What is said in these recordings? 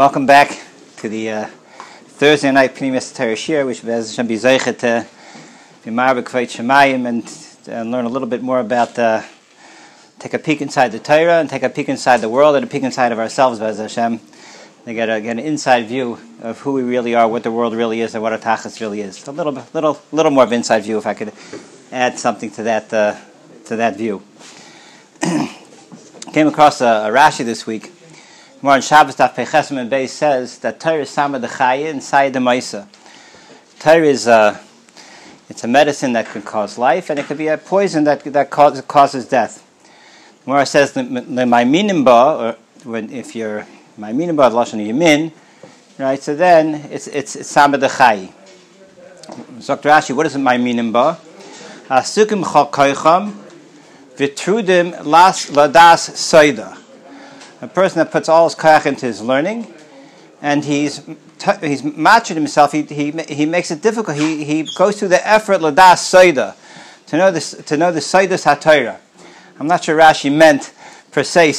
Welcome back to the uh, Thursday night Pnimis Torah Shir, which Bez Hashem be to be shemayim and, learn a little bit more about uh, take a peek inside the Torah and take a peek inside the world and a peek inside of ourselves, Bez Hashem. They get, a, get an inside view of who we really are, what the world really is, and what our tachas really is. A little, little, little more of an inside view, if I could add something to that, uh, to that view. Came across a, a Rashi this week. More on Shabbos Daf Pechesim and Beis says that Torah is Sama the Chaya and Saya the Maisa. Torah is a, it's a medicine that can cause life, and it could be a poison that that causes, causes death. More says the Maiminim Ba, or when if you're Maiminim Ba Lashon Yamin, right? So then it's it's, it's Sama the Chaya. Dr. Rashi, what is Maiminim Ba? Asukim Chakoicham Vitrudim Las Ladas Soida a person that puts all his kach into his learning, and he's t- he's matching himself. He, he, he makes it difficult. He, he goes through the effort ladas soida to know this to know the soidas hatayra. I'm not sure Rashi meant per se uh,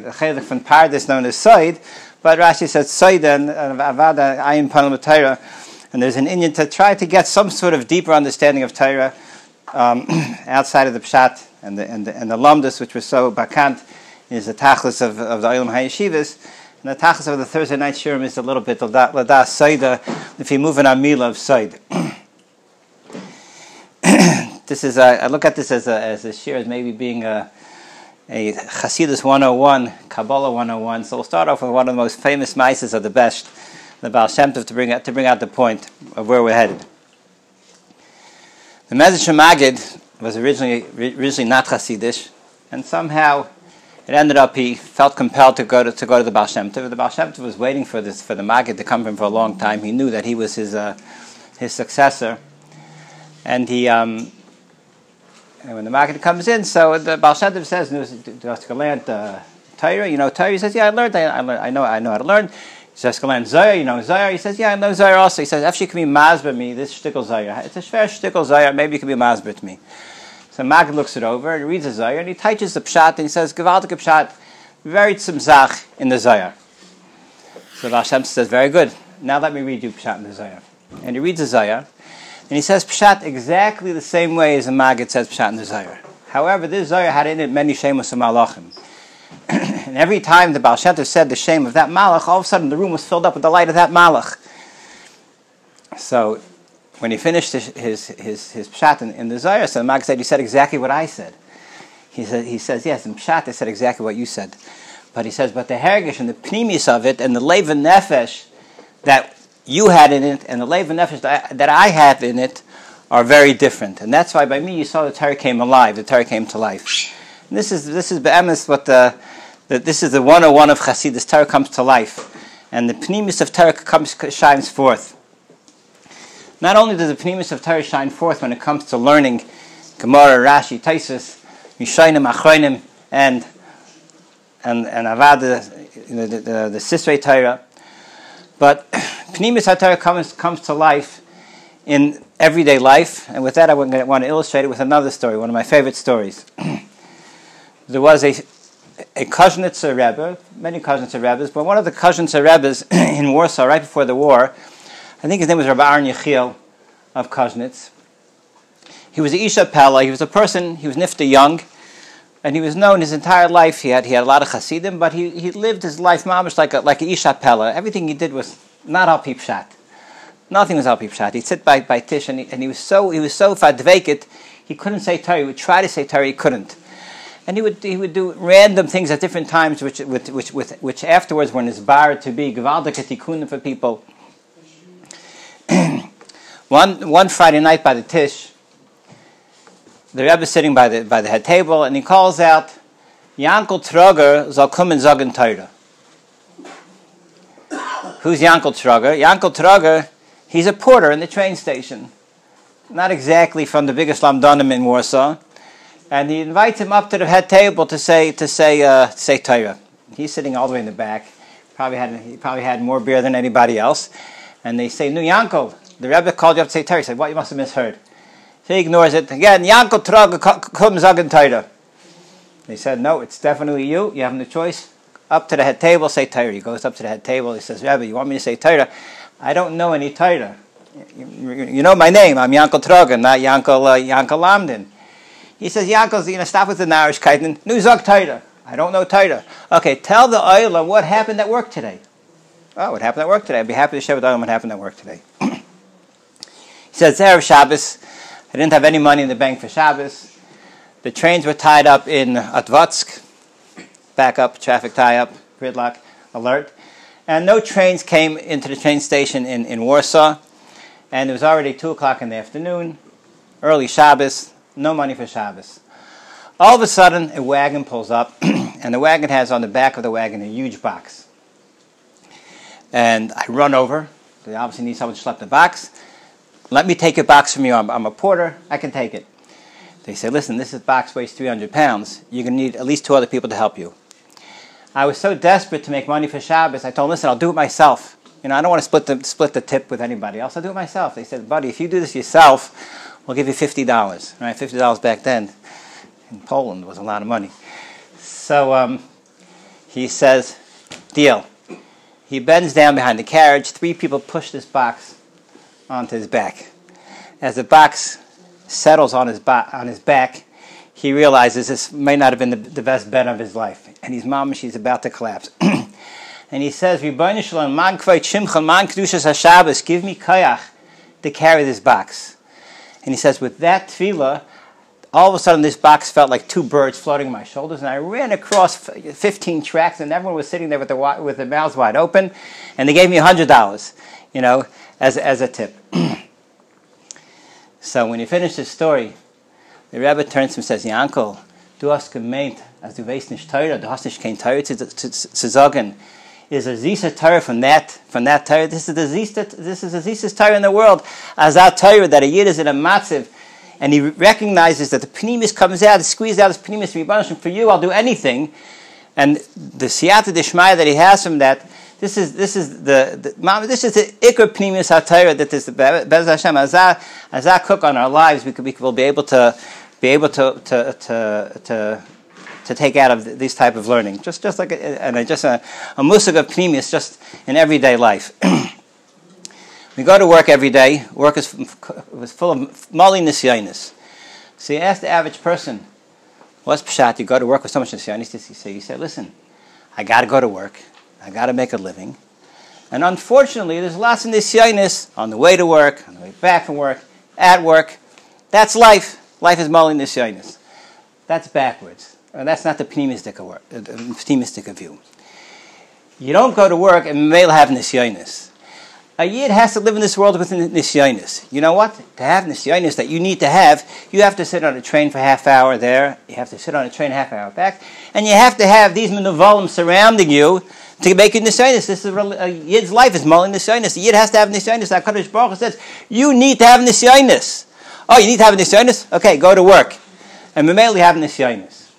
the chelik from paradise known as soid, but Rashi says soida and avada ayin panim and there's an Indian to try to get some sort of deeper understanding of Torah um, outside of the pshat and the and the, and the lumdus, which was so bakant is the tachlis of, of the Olam HaYeshivas. And the tachlis of the Thursday night shirim is a little bit of ladas saida, if you move in a meal of this is, a, I look at this as a, as a shir as maybe being a, a Chasidus 101, Kabbalah 101. So we'll start off with one of the most famous mices of the best, the Baal Shem Tov, to bring, out, to bring out the point of where we're headed. The Medrash Magid was originally, originally not Hasidish, and somehow it ended up he felt compelled to go to, to go to the Baal Shem Tov. The Baal Shem Tov was waiting for this for the Maggid to come from for a long time. He knew that he was his uh, his successor, and he um, and when the Maggid comes in, so the Baal Shem Tov says, "Do you learn uh, Torah? You know Torah?" He says, "Yeah, I learned. I, I, learned, I know. I know how to learn." He says, "Learn Zohar. You know Zohar?" He says, "Yeah, I know Zohar also." He says, "Actually, you can be masber me this shtickle Zohar. It's a fair shtickle Zohar. Maybe you can be masber to me." So Mag looks it over and reads the Zohar and he touches the Pshat and he says, Gewaltig Pshat, very tzimzach in the Zohar. So Hashem says, very good. Now let me read you Pshat in the Zohar. And he reads the Zohar and he says Pshat exactly the same way as the Maggid says Pshat in the Zohar. However, this Zohar had in it many Shemos of Malachim. and every time the Baal Shem said the shame of that Malach, all of a sudden the room was filled up with the light of that Malach. So when he finished his, his, his, his pshat in, in the Zohar, so the Mag said, You said exactly what I said. He, said, he says, Yes, in pshat I said exactly what you said. But he says, But the hergish and the pnimis of it and the leva nefesh that you had in it and the leva nefesh that I, that I have in it are very different. And that's why by me you saw the Torah came alive, the Torah came to life. And this is, this is be'emes what the, the, this is the 101 of Chassidus. Torah comes to life. And the pnimis of Torah comes, shines forth. Not only does the Pnimis of Torah shine forth when it comes to learning Gemara, Rashi, Taisus, Mishainim, Achroinim, and and and Avad, you the, the, the Sisrei Torah, but Pnimis HaTorah comes comes to life in everyday life, and with that I want to illustrate it with another story, one of my favorite stories. there was a a Kuznetzer Rebbe, many Kuznetzer Rebbes, but one of the Kuznetzer Rebbes in Warsaw right before the war I think his name was Rabbi Aaron Yechiel of Kuznetz. He was Isha Pella. He was a person, he was nifta young, and he was known his entire life. He had, he had a lot of Hasidim, but he, he lived his life mamish like a, like a Isha Pella. Everything he did was not al pipshat. Nothing was al pipshat. He'd sit by, by Tish, and he, and he was so, he was so fadvekit, he couldn't say Torah. He would try to say Torah, he couldn't and he would he would do random things at different times, which which which, which, afterwards were inspired to be gewaldige for people. one, one Friday night by the Tish, the Rebbe is sitting by the, by the head table and he calls out, Yankel Troger soll kommen sagen. Who's Yankel Troger? Yankel Troger, he's a porter in the train station. Not exactly from the biggest lamdanim in Warsaw. And he invites him up to the head table to say to say uh, say Torah. He's sitting all the way in the back. Probably had he probably had more beer than anybody else and they say, "Nu Yankel." The Rebbe called you up to say Torah. He said, "What? You must have misheard." So he ignores it again. Yankel Trog kum zagen Torah. They said, "No, it's definitely you. You have no choice. up to the head table, say Torah. He goes up to the head table. He says, Rebbe, you want me to say Torah? I don't know any Torah. You, know my name. I'm Yankel Trogan, not Yankel, uh, Yankel Lamden. He says, Yankel, you know, stop with the Narishkeiten. Nu zog Torah. I don't know Torah. Okay, tell the Oilam what happened at work today. Oh, what happened at work today? I'd be happy to share with Oilam what happened at work today. he says, Erev Shabbos. I didn't have any money in the bank for Shabbos. The trains were tied up in Atvatsk. Backup, traffic tie-up, gridlock, alert. And no trains came into the train station in, in Warsaw. And it was already 2 o'clock in the afternoon, early Shabbos, no money for Shabbos. All of a sudden, a wagon pulls up, and the wagon has on the back of the wagon a huge box. And I run over. They obviously need someone to schlep the box. Let me take your box from you. I'm, I'm a porter. I can take it. They say, listen, this box weighs 300 pounds. You're going to need at least two other people to help you. I was so desperate to make money for Shabbos, I told them, listen, I'll do it myself. You know, I don't want to split the, split the tip with anybody else. I'll do it myself. They said, buddy, if you do this yourself, we'll give you $50. Right? $50 back then in Poland was a lot of money. So um, he says, deal. He bends down behind the carriage. Three people push this box onto his back. As the box settles on his, bo- on his back, he realizes this may not have been the, the best bet of his life. And his mom, she's about to collapse. and he says, HaShabbos, give me kayach to carry this box. And he says, with that tefillah, all of a sudden this box felt like two birds floating on my shoulders, and I ran across 15 tracks, and everyone was sitting there with their, with their mouths wide open, and they gave me $100, you know, as, as a tip. so when he finished his story, the Rebbe turns to him and says, Yankel, du hast gemeint, als du weißt nicht Teure, du hast nicht kein zu, zu, zu sagen. Is a Zisa Torah from that from that Torah. This is the Zisa, this is the Zisa Torah in the world. As that Torah that a Yid is in a matziv, and he recognizes that the pnimis comes out, squeezed out his pnimis for you, I'll do anything. And the siyata dishmaya that he has from that, this is this is the, the this is the ikr pnimis hatayra that is the bez Hashem azah azah cook on our lives. We could we will be able to be able to to to, to to take out of this type of learning. Just, just like, a, and a, just a, a musig of pneumius just in everyday life. we go to work every day. Work is was full of mali nisyanis. So you ask the average person, what's pshat? You go to work with so much nisyanis. Say, you say, listen, I got to go to work. I got to make a living. And unfortunately, there's lots of nisyanis on the way to work, on the way back from work, at work. That's life. Life is mali nisyanis. That's backwards. Uh, that's not the pneumistic, uh, pneumistic view. You don't go to work and may have nisyonis. A yid has to live in this world with nisyonis. You know what? To have nisyonis that you need to have, you have to sit on a train for half hour there. You have to sit on a train half hour back, and you have to have these minuvolim surrounding you to make it nisyonis. This is a yid's life is mulling nisyonis. The yid has to have nisyonis. Hakadosh Baruch says you need to have nisyonis. Oh, you need to have nisyonis. Okay, go to work, and we have nisyonis.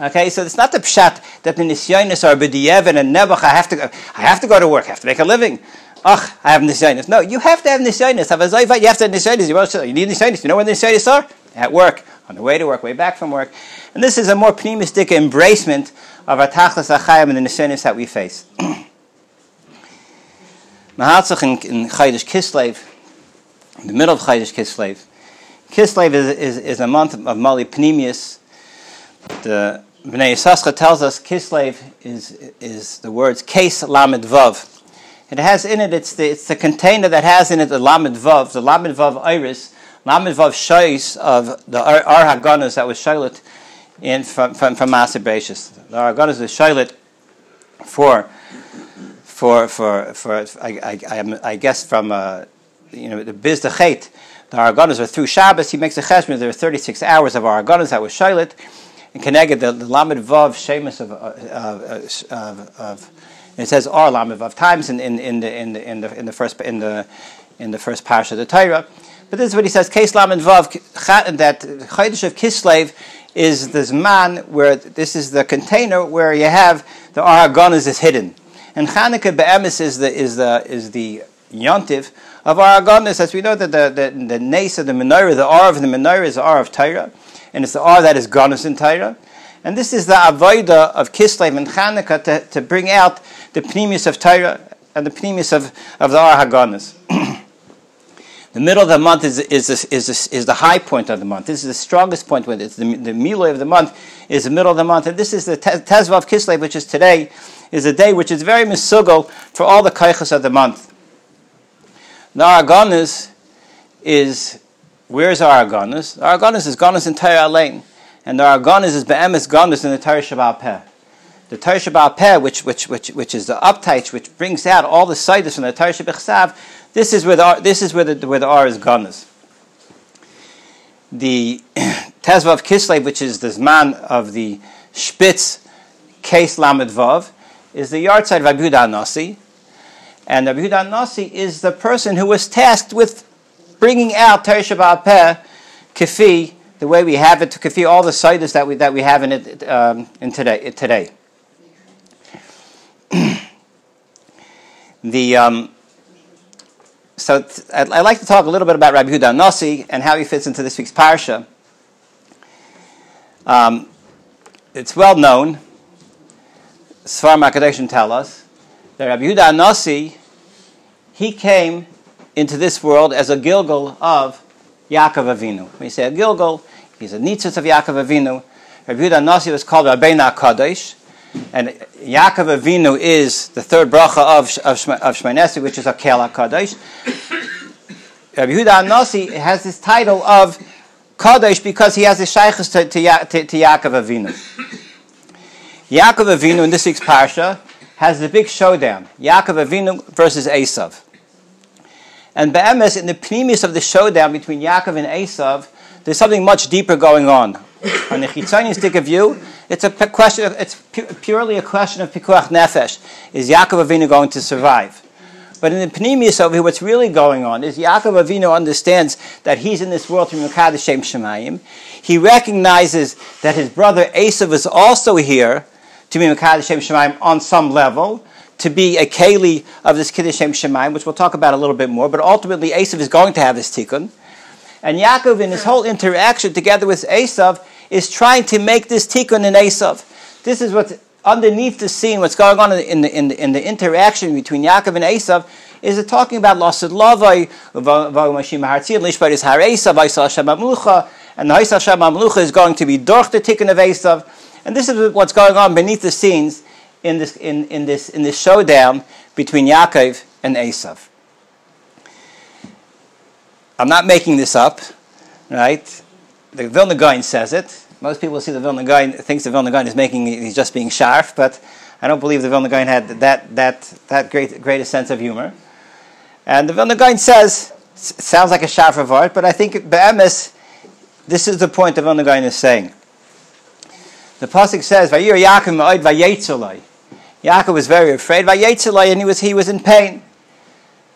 Okay, so it's not the pshat that the nisyonis are b'diyev and nebuch. I have to, I have to go to work. I have to make a living. Ach, I have nisyonis. No, you have to have nisyonis. Have a zayva. You have to have nisyonis. You need nisyonis. You know where the nisyonis are? At work, on the way to work, way back from work. And this is a more pneumistic embracement of our tachlis achayim and the nisyonis that we face. Mahatzach in, in Kislev, in the middle of Chaydish Kislev. Kislev is, is, is a month of Mali Pneumius the Bnei Yissaschar tells us Kislev is, is the words Kes Lamed Vav. It has in it, it's the, it's the container that has in it the Lamed Vav, the Lamed Vav Iris, Lamed Vav Shois of the Ar, Haganas that was Shilat in from, from, from Master. The Ar Haganas is Shilat for, for, for, for I, I, I, guess from, uh, you know, the Biz the Chet, the Ar Haganas are through Shabbos, he makes a cheshbon, there are 36 hours of Ar Haganas that was Shilat, and connected the, the Lamed Vav Shemus of, uh, of, of, it says R Lamed Vav times in, in, in, the, in, the, in, the, in the first in the in the first parsha of the Torah. But this is what he says: Case Lamed Vav that Chodesh of Kislev is this man where this is the container where you have the Aragonas is hidden, and Chanukah Be'emes is the is the is the yontiv of Aragonas, as we know that the the, the of the menorah, the R of the menorah is the R of Torah and it's the R that is Ganas in Torah. And this is the avoida of Kislev and Chanukah to, to bring out the pneumius of Torah and the pneumius of, of the Ar the middle of the month is, is, is, is, is, the high point of the month. This is the strongest point when it's the, the of the month is the middle of the month. And this is the Tezva of Kislev, which is today, is a day which is very misugal for all the kaichas of the month. The Araganas is, where's? Our Araganas is Ganas in Torah Alain. And the Araganas is Be'emes Ganas in the Torah Sheba'al Peh the Torah Sheba'al Peh, which, which, which, which is the uptight, which brings out all the sidus from the Torah Shabbat this is where the, this is where the, where the R is ganas. The Tezva of Kislev, which is the man of the Spitz case Lamed Vav, is the yahrzeit of Abu Nasi. And Abu Nasi is the person who was tasked with bringing out Torah Sheba'al Peh, Kafi, the way we have it, to Kafi, all the sidus that we, that we have in it um, in today. today. the um, so I'd, I'd, like to talk a little bit about Rabbi Huda Nasi and how he fits into this week's parsha. Um, it's well known, Svar Makadeshim tell us, that Rabbi Huda Nasi, he came into this world as a Gilgal of Yaakov Avinu. When you say a Gilgal, he's a Nitzitz of Yaakov Avinu. Rabbi Huda Nasi was called Rabbeinu Kadosh, and Yaakov Avinu is the third bracha of, of, of Shmoneh which is a Kel Kadosh. Rabbi Yehuda Nasi has this title of Kadosh because he has a shaykhs to, to, to, to Yaakov Avinu. Yaakov Avinu in this week's parsha has the big showdown: Yaakov Avinu versus Esav. And Be'emes, in the premise of the showdown between Yaakov and Esav, there's something much deeper going on. On the Chitzonian of view, it's a question. Of, it's pu- purely a question of pikuach nefesh. Is Yaakov Avinu going to survive? But in the Pneumius over here, what's really going on is Yaakov Avinu understands that he's in this world through Mekadosh Shem Shemayim. He recognizes that his brother Esav is also here to be Mekadosh Shem Shemayim on some level, to be a Keli of this Kiddush Shem Shemayim, which we'll talk about a little bit more. But ultimately, Esav is going to have this tikkun. And Yaakov, in his whole interaction together with Esav, is trying to make this tikkun in Esav. This is what's underneath the scene, what's going on in the, in the, in the interaction between Yaakov and Esav, is it talking about Lasad Lavai, Vamashim Hartzir, Lishbar is Har Esav, Hashem and the Aisal Hashem is going to be Dorch the tikkun of Esav. And this is what's going on beneath the scenes in this, in, in this, in this showdown between Yaakov and Esav. I'm not making this up, right? The Vilna Gaon says it. Most people see the Vilna Gaon, thinks the Vilna Gaon is making, he's just being sharp, but I don't believe the Vilna Gaon had that, that, that great, greatest sense of humor. And the Vilna Gaon says, sounds like a sharp of art, but I think Be'emes, this is the point the Vilna Gaon is saying. The Pasuk says, Vayir Yaakov ma'od vayetzolai. Yaakov was very afraid, vayetzolai, and he was, he was in pain.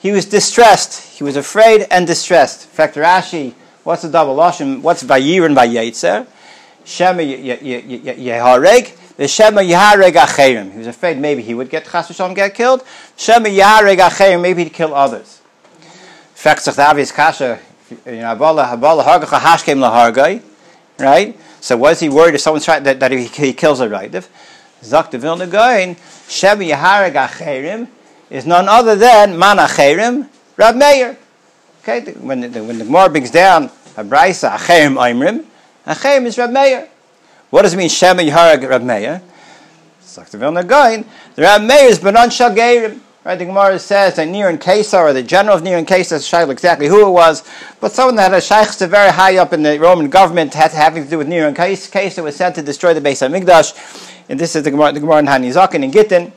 He was distressed. He was afraid and distressed. In fact, Rashi, what's the double lashon? What's vayir and vayetzer? Shema yehareg. The Shema yehareg acherim. He was afraid maybe he would get chas v'shalom get killed. Shema yehareg acherim. Maybe he'd kill others. In fact, the obvious kasha. You know, habala habala hargacha hashkem lahargai. Right. So was he worried if someone's trying that, that he, he kills a right? Zak the Vilna Gaon, Shema yehareg acherim is none other than Manacherim, Rab Meir. Okay, when the, when the Gemara brings down a brisa, Acherim Aimrim, Acherim is Rab Meir. What does it mean, Shema Yeharag Rab Meir? Er, Vilna Gaon, the Rab Meir is Banan Shagerim. Right, the Gemara says that Nir and or the general of Nir and Kesar, Shail exactly who it was, but someone that had a shaykhs very high up in the Roman government, had having to do with Nir and Kesar, was sent to destroy the base of Migdash. And this is the Gemara, the Gemara in Hanizakin and Gittin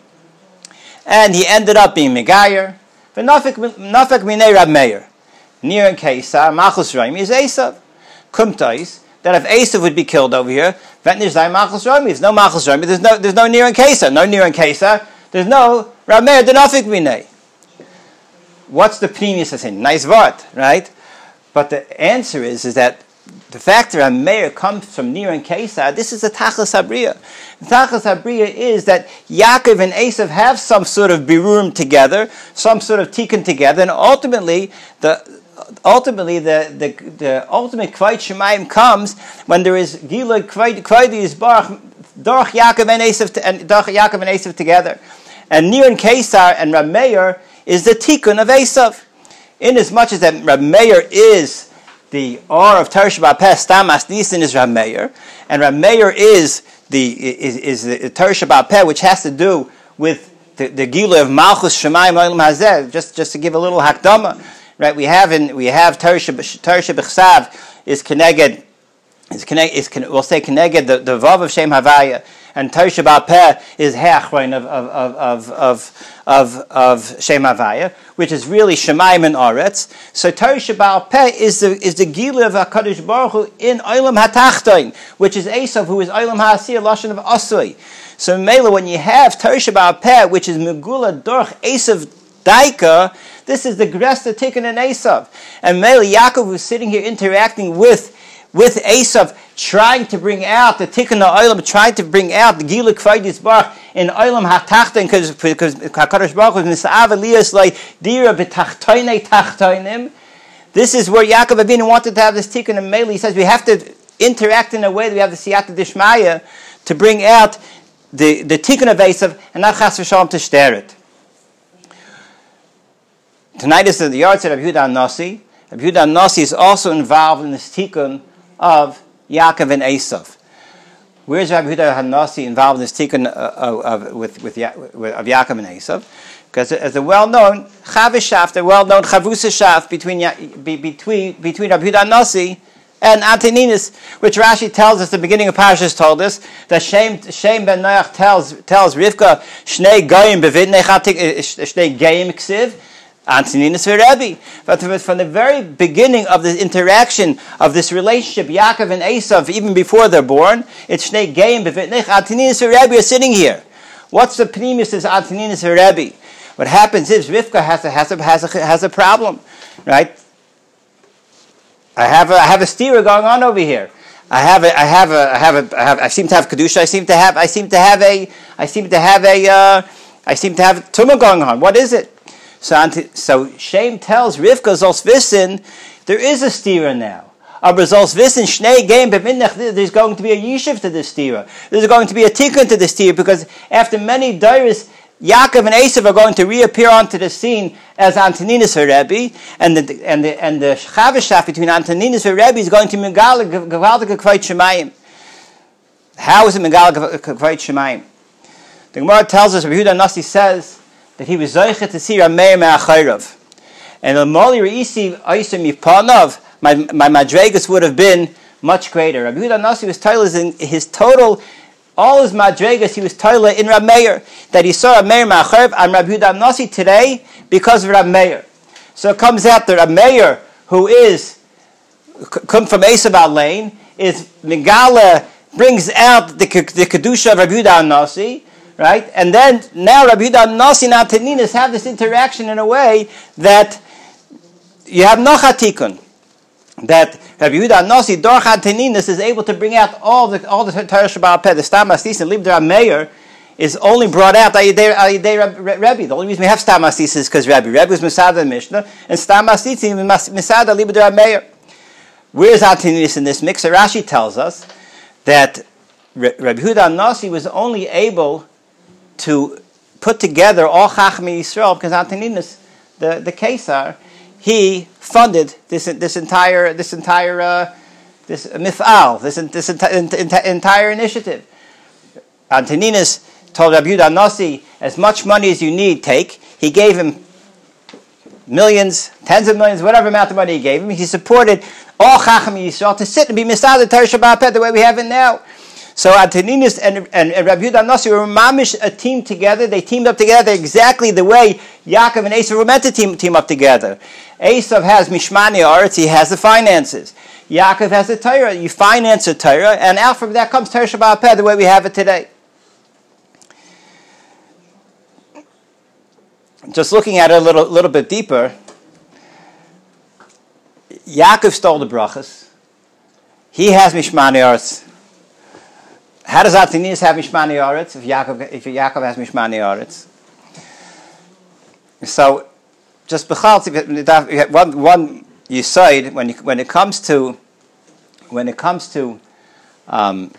and he ended up being Megayer. V'nafek minei Rab Meir. Near in Kesar, Machus Raimi is Esav. Kumtais, that if Esav would be killed over here, Ventnish Machus Raimi. There's no Machus Raimi. There's no, there's no near in Kesar. No near in Kesar. There's no Rab Meir, Denafik minei. What's the previous saying? Nice word, right? But the answer is, is that the fact that mayor comes from Nir and Kesar, this is a Tachas Habriya. The Tachas Habriya is that Yaakov and Esav have some sort of birurim together, some sort of tikkun together, and ultimately the ultimately the, the, the ultimate Kvayt Shemayim comes when there is Gila Kvayt Yisbarach Dorch Yaakov and Esav and Dorch Yaakov and Esav together. And Nir and Kesar and Rab Meir is the tikkun of Esav. In as that Rab Meir is the R of Teresh Bapeh, Stamas Nisan is Rab Meir, and Rab Meir is the is, is the Teresh Bapeh, which has to do with the, the Gila of Malchus Shemayim Olam Hazeh. Just just to give a little hakdama, right? We have in we have Teresh B'chsav is connected. Is, connect, is we'll say connected the, the vav of Shem Havaya and Tersha Peh is Heachrein of, of, of, of, of, of Shem Havaya, which is really Shemaim and Aretz. So Tersha Peh is the, is the Gila of HaKadosh Baruch Hu in Olam HaTachtoin, which is Esav, who is Olam HaAsir, Lashon of Asui. So Mela, when you have Tersha Peh, which is Megula Dorch Esav Daika, this is the Gresta Tikkun and Esav. And Mela Yaakov was sitting here interacting with with Esav, trying to bring out the Tikkun Olam, trying to bring out the Gila Kvaydis Bar in Olam HaTachton, because HaKadosh Baruch Hu Misav Eliyas like Dira B'Tachtoinei Tachtoinim. This is where Yaakov Abinu wanted to have this Tikkun and Meli. He says we have to interact in a way that we have the Siyata Dishmaya to bring out the, the Tikkun of Esav and not Chas V'Shalom to stare it. Tonight is the yahrzeit of Yehuda Nasi. Yehuda Nasi is also involved in this Tikkun of Yaakov and Esav. Where's Rabbi Huda Hanasi involved in this tikkun of, of, with, with, of Yaakov and Esav? Because as a well-known Chavishaf, a well-known Chavusashaf between, between, between Rabbi Huda Hanasi and Antoninus, which Rashi tells us, the beginning of Parashas told us, that Shem, Shem ben Noach tells, tells Rivka, Shnei Goyim bevidnei uh, Shnei Goyim ksiv, Antoninus. But from the very beginning of the interaction of this relationship, Yaakov and Esav, even before they're born, it's Shnei Geim Bevitnech. Antoninus Rebbe is sitting here. What's the primus is Antoninus Rebbe? What happens is Rivka has a, has a, has a, has a problem, right? I have a, I have a steer going on over here. I have a, I have a, I have a, I have, I seem to have kedusha. I seem to have, I seem to have a, I seem to have a, uh, I seem to have tumah going on. What is it? So, so Shem tells Rivka Zolsvisin, there is a stira now. Aber Shnei Game there's going to be a yishuv to this stira. There's going to be a tikkun to this stira because after many dairis, Yaakov and Esav are going to reappear onto the scene as Antoninus Rebbe, and the and the and the between Antoninus Rebbe is going to Megala Gavaldik Kvayt Shemayim. How is it Megala Shemayim? The Gemara tells us, Rabbi Nasi says that he was Zoichet to see Rameir Me'achayrav. And the Moli Reisi Aisim Yipanav, my, my Madregas would have been much greater. Rabbi Yehuda Nasi was told in his total, all his Madregas, he was told in Rameir, that he saw Rameir Me'achayrav and Rabbi Yehuda Nasi today because of Rameir. So it comes out that Rameir, who is, come from Esav Lane, is Megala, brings out the, the Kedusha of Rabbi Yehuda Nasi, right? And then now Rabbi Yehuda Nasi and Antoninus have this interaction in a way that you have Nochatikun. That Rabbi Yehuda Nasi, Dorch Antoninus, is able to bring out all the all the Torah Sheba'al Peh, the Stam Astis and Libdra Meir, is only brought out by Yidei Rabbi. The only reason we have Stam Astis is because Rabbi. Rabbi was Masada Mishnah, and Stam Astis is Masada Libdra Meir. Where's Antoninus in this mix? Rashi tells us that Rabbi Yehuda Nasi was only able to put together all Chachmi Yisrael because Antoninus, the the Kesar, he funded this this entire this entire uh, this mifal this this enti- entire initiative. Antoninus told Rabbi Yudah Nasi, as much money as you need, take. He gave him millions, tens of millions, whatever amount of money he gave him. He supported all Chacham Yisrael to sit and be Misad the Shabbat the way we have it now. So Antoninus and, and, and Rabbi Yudah Nasi were mamish uh, a team together. They teamed up together exactly the way Yaakov and Esav were meant to team, team up together. Esav has Mishmani Aretz, he has the finances. Yaakov has the Torah. You finance the Torah, and out from that comes Torah Shabbat Peh, the way we have it today. Just looking at it a little, little bit deeper, Yaakov stole the brachas. He has Mishmani Aretz. How does Atinias have Mishmani Yoretz if Yaakov, if Yaakov has Mishmani Yoretz? So, just Bechal, one, one you said when, you, when it comes to, when it comes to um,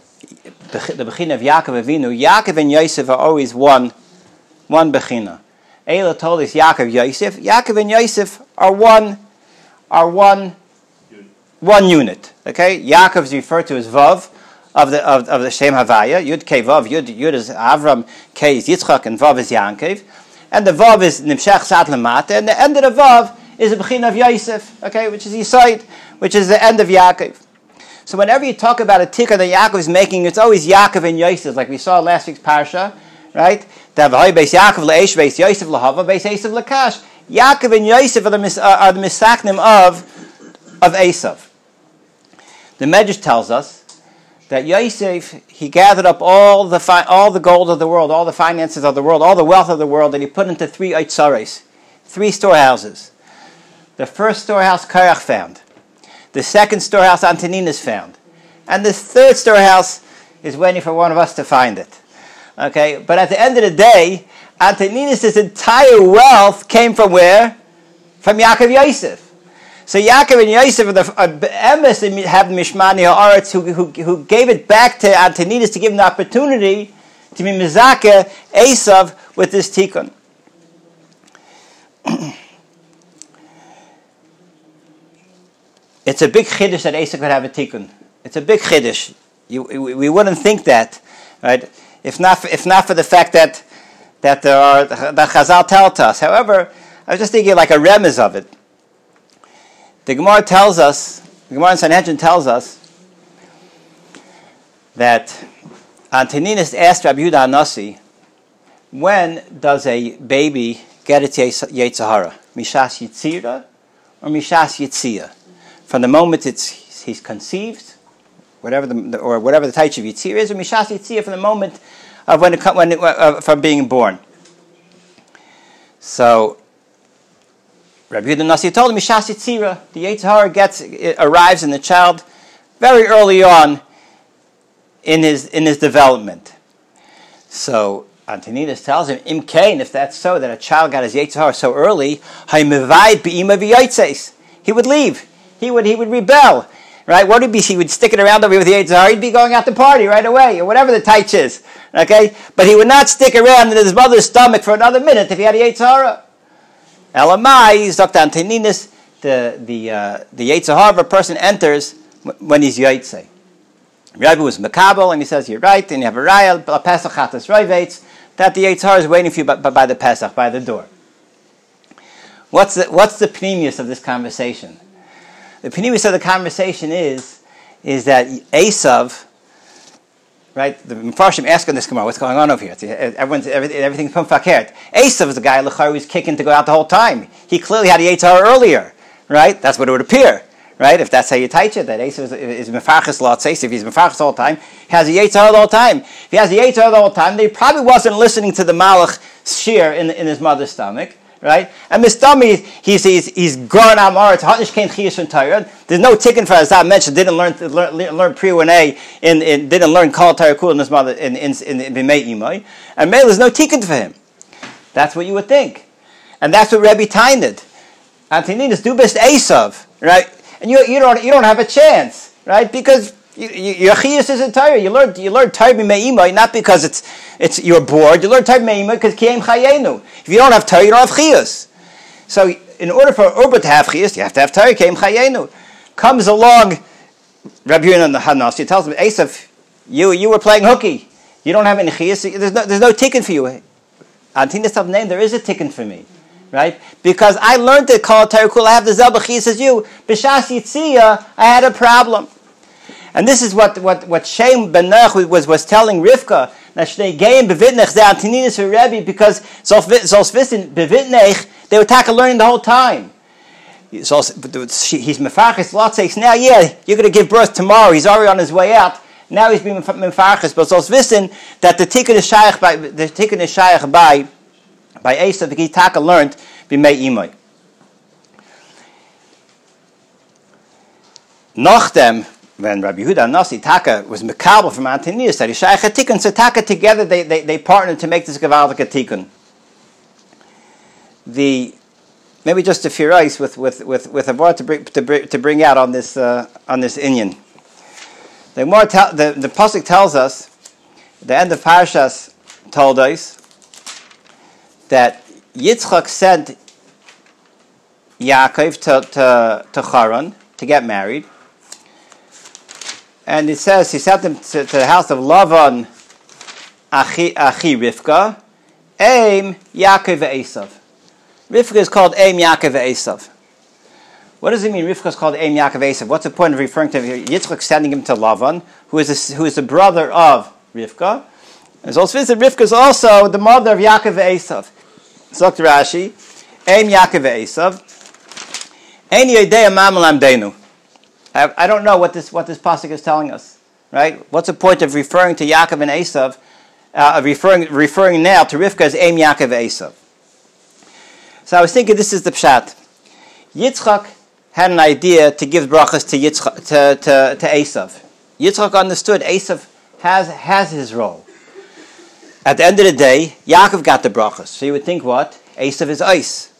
the Bechina of Yaakov Avinu, Yaakov and Yosef are always one, one Bechina. Eila told us Yaakov Yosef. Yaakov and Yosef are one, are one, one unit. Okay, Yaakov is referred to as Vav of the of, of the Shem Havaya. Yud K Vav. Yud Yud is Avram. K is Yitzchak, and Vav is Yankov. And the Vav is Nimshach Sat Lamata, and the end of the Vav is the Bechina of Yosef. Okay, which is Yisait, which is the end of Yaakov. So whenever you talk about a tikkun that Yaakov is making, it's always Yaakov and Yosef, like we saw last week's parsha, right? Davai beis Yaakov le'esh beis Yosef lahava beis Esav lakash. Yaakov and Yosef are the, mis- are the misaknim of of Esav. The Medrash tells us that Yosef he gathered up all the fi- all the gold of the world, all the finances of the world, all the wealth of the world, and he put into three eitzares, three storehouses. The first storehouse Korach found. The second storehouse Antoninus found. And the third storehouse is waiting for one of us to find it. Okay, but at the end of the day, Antoninus' entire wealth came from where? From Yaakov Yosef. So Yaakov and Yosef are the emes and have the Mishmani Haaretz who, who, who gave it back to Antoninus to give him the opportunity to be Mizaka Esav with this tikkun. it's a big chiddush that Esav could have a tikkun. It's a big chiddush. You, we, we wouldn't think that, right? If not, for, if not for the fact that that there are that Chazal tell us. However, I was just thinking like a remez of it. The Gemara tells us, the Gemara in Sanhedrin tells us that Antoninus asked Rabbi Yehuda Anasi, when does a baby get its Yetzirah? Mishas Yitzira or Mishas Yitzia? From the moment it's he's conceived, whatever the or whatever the type of Yitzir is, or Mishas Yitzia from the moment of when it, when it, uh, from being born. So Rabbi Yehuda Nasi told him, Mishas Yitzira, the Yetzirah gets arrives in the child very early on in his in his development. So Antoninus tells him, Im Kain, if that's so, that a child got his Yetzirah so early, he would leave. He would he would rebel. Right? What would be? He would stick it around over with the Yetzirah. He'd be going out to party right away, or whatever the taich is. Okay? But he would not stick around in his mother's stomach for another minute if he had a Yetzirah. Elamai, Dr. Antoninus, the, the, uh, the Yetzirah person enters when he's Yetzirah. Rabbi was Makabel, and he says, You're right, and you have a Raya, Pesach Chatas Roivates, that the Yetzirah is waiting for you by, by, the Pesach, by the door. What's the, what's the pneumius of this conversation? The pneumius of the conversation is, is that Esav, right? The Mepharshim asking this Gemara, what's going on over here? Everyone's, everything, everything's pum fakert. Esav is the guy Lechar was kicking to go out the whole time. He clearly had a Yetzirah earlier, right? That's what it would appear, right? If that's how you teach it, that Esav is, is Mefarchis lot if he's Mefarchis all the time, he has a Yetzirah the whole time. If he has a Yetzirah the whole time, then he probably wasn't listening to the Malach shear in, in his mother's stomach right? And Mistami, he's he's he's gone Amar to Hatnish Kain Chiyush and. There's no ticket for as I mentioned. Didn't learn learn, learn pre one A in didn't learn Kol Torah Kul in his mother in in in Bimei. And Mele there's no ticket for him. That's what you would think, and that's what Rebbe Tained. Antoninus do best Esav, right? And you you don't you don't have a chance, right? Because your chiyus is in. You learn you learn Torah b'meimai not because it's it's you're bored. You learn Torah b'meimai because kiyem chayenu. If you don't have Torah, you don't have chiyus. So in order for Urba to have chiyus, you have to have Torah kiyem chayenu. Comes along, Rabbi Hanas. He tells him, Esav, you you were playing hooky. You don't have any chiyus. There's no there's no ticket for you. Antinus of name, there is a ticket for me. Right? Because I learned to call Torah Kul, I have the Zelbachis as you. B'shas Yitzia, I had a problem. And this is what, what, what Shem ben Noach was, was telling Rivka, because they were taka learning the whole time. He's mefarchis lot says now, yeah, you're going to give birth tomorrow. He's already on his way out. Now he's being mefarchis, but Zolsvissen that the tikkun is shaykh by the tikkun is shaykh by by Asa the taka learned b'mei imay. Nach dem when Rabbi Yehuda Nasi Taka was Mekabel from Antonius, that Ishai Tikun, so Taka together they, they, they partnered to make this Gavaldik Tikun. The maybe just a few ice with with with with a word to bring to bring, to bring out on this uh, on this Inyan. The more the the pasuk tells us the end of Parshas told us that Yitzchak sent Yaakov to, to, to Haran to get married. And it says he sent him to, to the house of Lavan Achi, Achi Rivka, Aim Yaakov Esav. Rivka is called Aim Yaakov Esav. What does it mean? Rivka is called Aim Yaakov Esav. What's the point of referring to Yitzchak sending him to Lavan, who is a, who is the brother of Rivka? As also visited, Rivka is also the mother of Yaakov Esav. Dr. Rashi, Aim Yaakov Esav. Any idea mamalam denu. I don't know what this what this pasuk is telling us. Right? What's the point of referring to Yaakov and Esav? Uh, referring referring now to Rivka as Aim Yaakov Esav. So I was thinking this is the pshat. Yitzchak had an idea to give brachas to Yitzchak, to, to, to Esav. Yitzchak understood Esav has has his role. At the end of the day, Yaakov got the brachas. So you would think what? Esav is ice.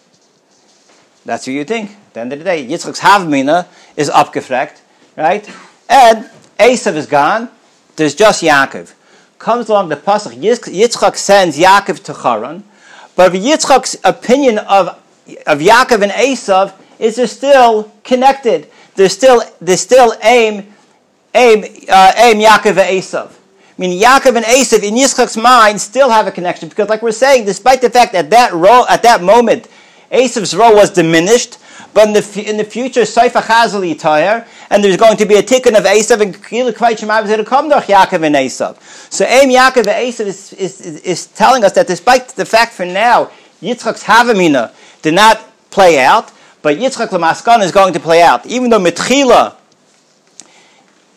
That's what you think. At the end of the day, Yitzchak's havmina is upgefrekt, right? And Esav is gone. There's just Yaakov. Comes along the pasuk. Yitzchak sends Yaakov to Haran, but Yitzchak's opinion of of Yaakov and Esav is they're still connected. There's still there's still aim aim uh, aim Yaakov and Esav. I mean, Yaakov and Esav in Yitzchak's mind still have a connection because, like we're saying, despite the fact that that role at that moment, Esav's role was diminished, but in the, in the future, Seifa Chazal Yitayr, and there's going to be a tikkun of Esav and Shemav to come to Yaakov and Esav. So Aim Yaakov and Esav is, is, is, telling us that despite the fact for now, Yitzchak's Havamina did not play out, but Yitzchak Lamaskan is going to play out. Even though Mitchila,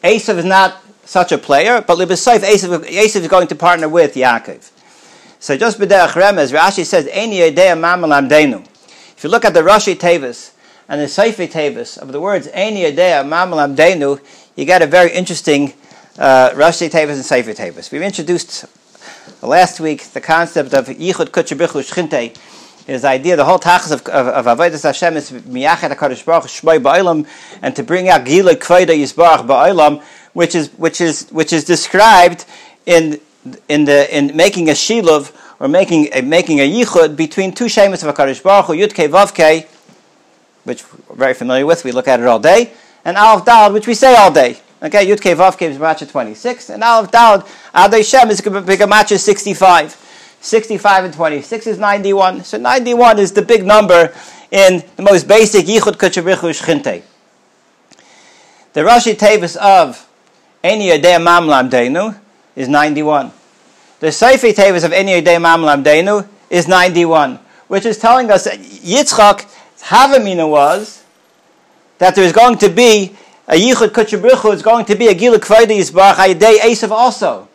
Esav is not such a player, but Libesayf, Esav is going to partner with Yaakov. So just b'derech remez, Rashi says, "Eni yedei mamalam denu." If you look at the Rashi Tavis and the Seifi Tavis of the words "Eni yedei mamalam denu," you get a very interesting uh, Rashi Tavis and Seifi Tavis. We've introduced last week the concept of Yichud Kutchabichu Shchinte. His idea, the whole tachas of, of, of Avodah Hashem is miyachet Hakadosh Baruch Shmoi and to bring out Gila Kveda Yisbarach Ba'olam, which is which is which is described in in the in making a shiluv or making a, making a yichud between two shemus of Hakadosh Baruch Hu Yud Kei Vav Kei, which we're very familiar with. We look at it all day, and Aleph Dal, which we say all day. Okay, Yud Kei Vav Kei is matcha twenty six, and Aleph Dal Adai Shem is matcha sixty five. 65 and 26 is 91. So 91 is the big number in the most basic Yichud Kachabrichu Shchinte. The Rashi Tavis of any Yodei Mamlam Deinu is 91. The Seifi Tavis of any Yodei Mamlam Deinu is 91, which is telling us that Yitzchak Havamina was that there's going to be a Yichud Kutchabrichu, it's going to be a Gila Kvayda Yisbarach Ayadei Esav also.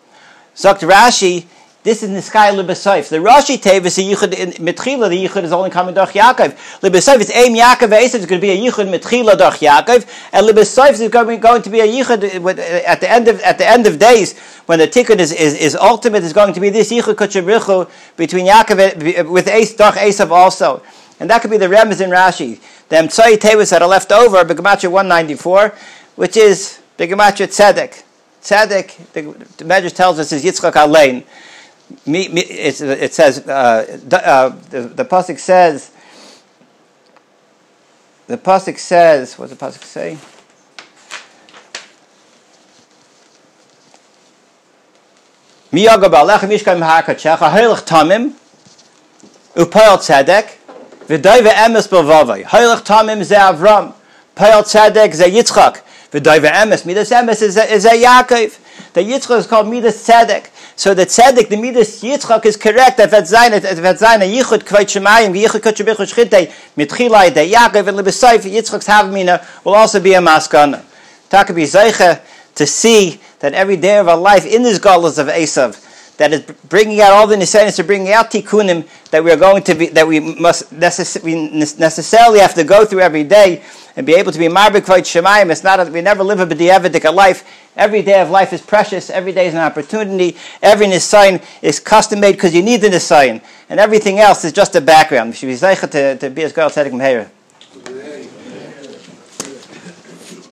Zakt Rashi, this is Niskai Libesayf. The Rashi Tevis, the Yichud in Mitchila, the Yichud is only coming Doch Yaakov. Libesayf is Aim Yaakov Esav is going to be a Yichud Mitchila Doch Yaakov, uh, and Libesayf is going, to be a Yichud at the end of at the end of days when the tikkun is, is, is ultimate is going to be this Yichud Kutchabrichu between Yaakov uh, with Ace Doch Esav also. And that could be the Remez in Rashi. The Emtsai Tevis that are left over, Begamatcha 194, which is Begamatcha Tzedek. Tzedek, the, the Medrash tells us, is Yitzchak Alein it says uh, uh, the, the pasuk says the pasuk says what does the pasuk say? Tamim upayal tzedek v'day ve'emes b'vavai heilig tamim ze Avram payal tzedek ze Yitzchak v'day ve'emes midas emes is ze Yaakov. The Yitzchak is called midas tzedek so the tzedek, the midas Yitzchak is correct. That sein, that wird yichud kvayt shemayim, yichud kutch bichu shchitei, mitchilai de Yaakov and lebesayf Yitzchak's havmina will also be a maskana. Taka be zeicha to see that every day of our life in this galus of Esav, that is bringing out all the nisyanis to bringing out tikkunim that we are going to be that we must necess- we necessarily have to go through every day and be able to be marbik kvayt shemayim. It's not a, we never live a b'di'evidik life. Every day of life is precious. Every day is an opportunity. Every nisayin is custom made because you need the nisayin, and everything else is just a background. We should be zeicha to, to be as girl tzedek